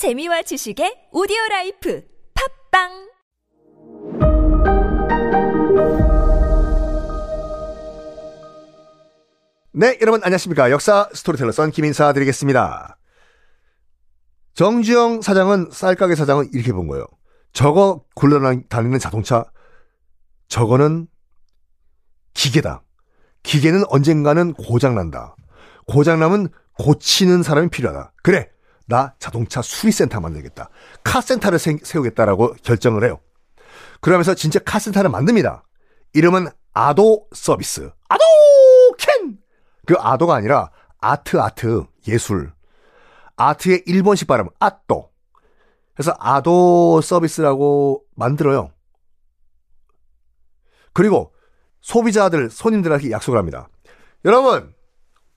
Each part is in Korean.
재미와 지식의 오디오 라이프 팟빵 네, 여러분 안녕하십니까. 역사 스토리텔러 썬킴 인사 드리겠습니다. 정주영 사장은 쌀가게 사장은 이렇게 본 거예요. 저거 굴러다니는 자동차 저거는 기계다. 기계는 언젠가는 고장난다. 고장나면 고치는 사람이 필요하다. 그래, 나 자동차 수리센터 만들겠다. 카센터를 세, 세우겠다라고 결정을 해요. 그러면서 진짜 카센터를 만듭니다. 이름은 아도 서비스. 아도 캔! 그 아도가 아니라 아트 아트 예술. 아트의 일본식 발음 아또. 그래서 아도 서비스라고 만들어요. 그리고 소비자들 손님들한테 약속을 합니다. 여러분,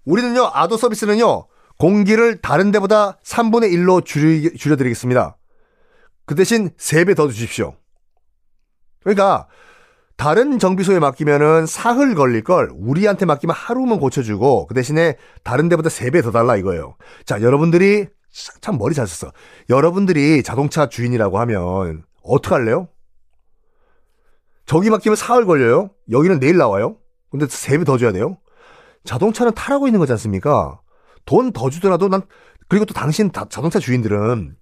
우리는요 아도 서비스는요 공기를 다른 데보다 3분의 1로 줄이, 줄여드리겠습니다. 그 대신 3배 더 주십시오. 그러니까 다른 정비소에 맡기면은 사흘 걸릴 걸 우리한테 맡기면 하루면 고쳐주고 그 대신에 다른 데보다 3배 더 달라 이거예요. 자, 여러분들이 참 머리 잘 썼어. 여러분들이 자동차 주인이라고 하면 어떡할래요? 저기 맡기면 사흘 걸려요. 여기는 내일 나와요. 근데 3배 더 줘야 돼요. 자동차는 타라고 있는 거지 않습니까? 돈 더 주더라도 난 그리고 또 당신 다, 자동차 주인들은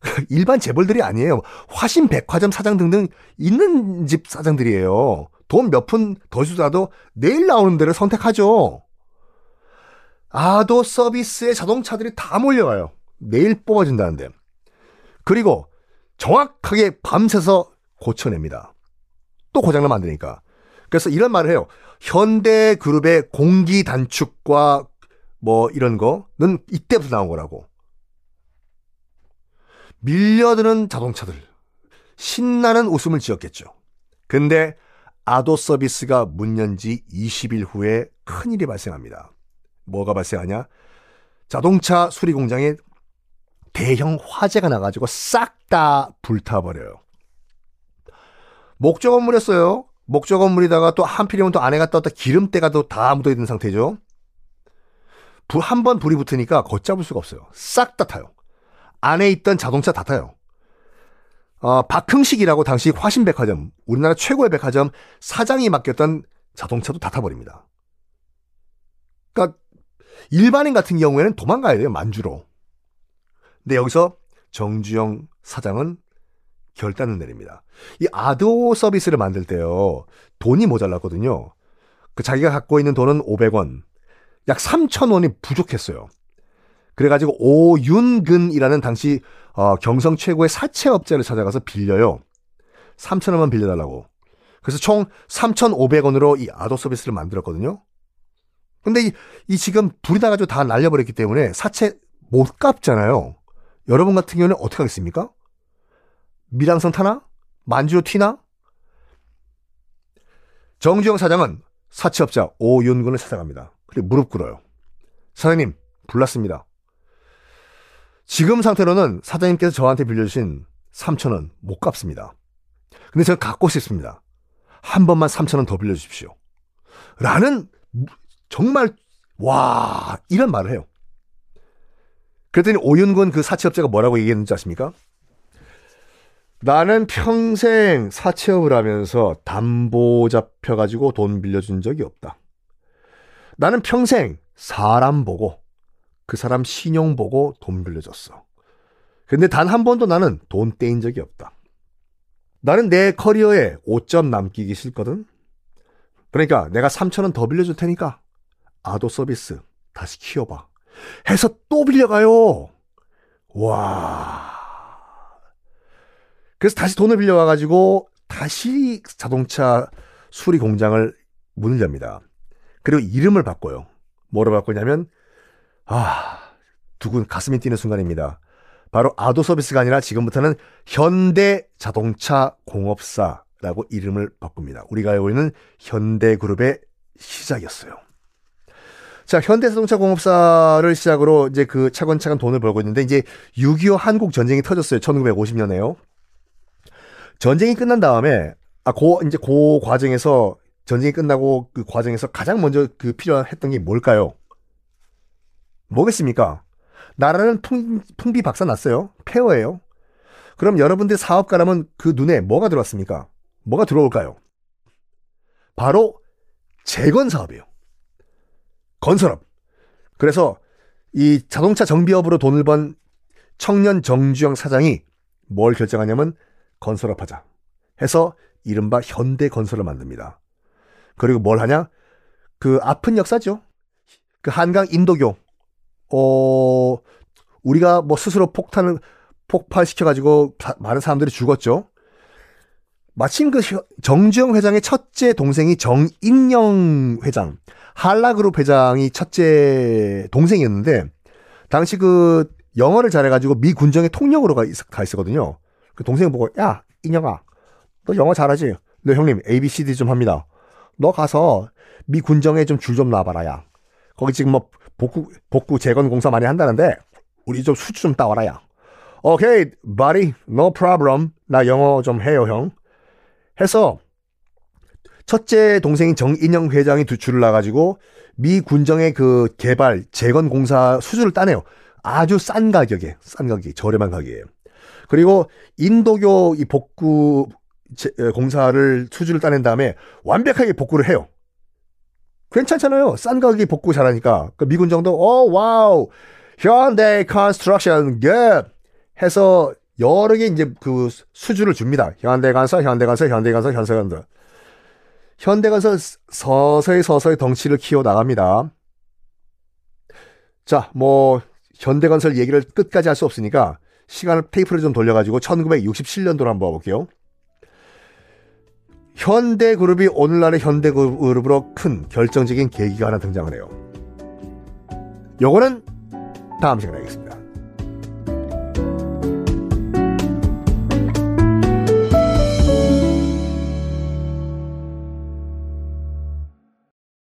일반 재벌들이 아니에요. 화신 백화점 사장 등등 있는 집 사장들이에요. 돈 몇 푼 더 주더라도 내일 나오는 데를 선택하죠. 아도 서비스에 자동차들이 다 몰려와요. 내일 뽑아준다는데. 그리고 정확하게 밤새서 고쳐냅니다. 또 고장나면 안 되니까. 그래서 이런 말을 해요. 현대 그룹의 공기 단축과 뭐 이런 거는 이때부터 나온 거라고. 밀려드는 자동차들. 신나는 웃음을 지었겠죠. 근데 아도 서비스가 문 연 지 20일 후에 큰일이 발생합니다. 뭐가 발생하냐? 자동차 수리 공장에 대형 화재가 나가지고 싹 다 불타버려요. 목적 건물이었어요. 목적 건물이다가 또 한필이면 또 안에 갔다 왔다 기름때가 또 다 묻어있는 상태죠. 한 번 불이 붙으니까 걷잡을 수가 없어요. 싹 다 타요. 안에 있던 자동차 다 타요. 어, 박흥식이라고 당시 화신백화점, 우리나라 최고의 백화점 사장이 맡겼던 자동차도 다 타버립니다. 그러니까 일반인 같은 경우에는 도망가야 돼요, 만주로. 근데 여기서 정주영 사장은 결단을 내립니다. 이 아도 서비스를 만들 때요, 돈이 모자랐거든요. 그 자기가 갖고 있는 돈은 500원, 약 3,000원이 부족했어요. 그래가지고 오윤근이라는 당시 어, 경성 최고의 사채업자를 찾아가서 빌려요. 3,000원만 빌려달라고. 그래서 총 3,500원으로 이 아도 서비스를 만들었거든요. 근데 이, 이 지금 불이 나가지고 다 날려버렸기 때문에 사채 못 갚잖아요. 여러분 같은 경우는 어떻게 하겠습니까? 미랑선 타나? 만주로 튀나? 정주영 사장은 사채업자 오윤근을 찾아갑니다. 그리고 무릎 꿇어요. 사장님, 불났습니다. 지금 상태로는 사장님께서 저한테 빌려주신 3천원 못 갚습니다. 근데 제가 갖고 싶습니다. 한 번만 3천원 더 빌려주십시오. 라는 정말 와 이런 말을 해요. 그랬더니 오윤근 그 사채업자가 뭐라고 얘기했는지 아십니까? 나는 평생 사채업을 하면서 담보 잡혀가지고 돈 빌려준 적이 없다. 나는 평생 사람 보고 그 사람 신용 보고 돈 빌려줬어. 근데 단 한 번도 나는 돈 떼인 적이 없다. 나는 내 커리어에 5점 남기기 싫거든. 그러니까 내가 3천원 더 빌려줄 테니까 아도 서비스 다시 키워봐. 해서 또 빌려가요. 와. 그래서 다시 돈을 빌려와가지고 다시 자동차 수리 공장을 문을 엽니다. 그리고 이름을 바꿔요. 뭐로 바꾸냐면 아, 두근 가슴이 뛰는 순간입니다. 바로 아도 서비스가 아니라 지금부터는 현대 자동차 공업사라고 이름을 바꿉니다. 우리가 알고 있는 현대그룹의 시작이었어요. 자, 현대자동차 공업사를 시작으로 이제 그 차근차근 돈을 벌고 있는데 이제 6.25 한국 전쟁이 터졌어요. 1950년에요. 전쟁이 끝난 다음에 아, 고 이제 고 과정에서 전쟁이 끝나고 그 과정에서 가장 먼저 그 필요했던 게 뭘까요? 뭐겠습니까? 나라는 풍, 풍비박산 났어요. 폐허예요. 그럼 여러분들 사업가라면 그 눈에 뭐가 들어왔습니까? 뭐가 들어올까요? 바로 재건 사업이에요. 건설업. 그래서 이 자동차 정비업으로 돈을 번 청년 정주영 사장이 뭘 결정하냐면 건설업 하자. 해서 이른바 현대 건설을 만듭니다. 그리고 뭘 하냐? 그 아픈 역사죠. 그 한강 인도교. 어, 우리가 뭐 스스로 폭탄을 폭발시켜가지고 많은 사람들이 죽었죠. 마침 그 정주영 회장의 첫째 동생이 정인영 회장, 한라그룹 회장이 첫째 동생이었는데, 당시 그 영어를 잘해가지고 미 군정의 통역으로 가, 있, 가 있었거든요. 그 동생 보고, 야, 인영아, 너 영어 잘하지? 너 형님, ABCD 좀 합니다. 너 가서 미 군정에 좀줄좀 놔봐라, 야. 거기 지금 뭐 복구, 복구 재건 공사 많이 한다는데, 우리 좀 수주 좀 따와라, 야. 오케이, buddy, no. 나 영어 좀 해요, 형. 해서 첫째 동생인 정인영 회장이 두 줄을 놔가지고 미 군정의 그 개발 재건 공사 수주를 따내요. 아주 싼 가격에 싼 가격에 저렴한 가격에 그리고 인도교 이 복구 제, 공사를 수주를 따낸 다음에 완벽하게 복구를 해요. 괜찮잖아요. 싼 가격에 복구 잘하니까 그 미군정도 어 wow 현대 construction good 해서 여러 개 이제 그 수주를 줍니다. 현대건설, 현대건설, 현대건설, 현대건설. 현대건설 서서히 서서히 덩치를 키워 나갑니다. 자, 뭐 현대건설 얘기를 끝까지 할 수 없으니까 시간을 테이프를 좀 돌려가지고 1967년도로 한번 봐볼게요. 현대그룹이 오늘날의 현대그룹으로 큰 결정적인 계기가 하나 등장을 해요. 요거는 다음 시간에 하겠습니다.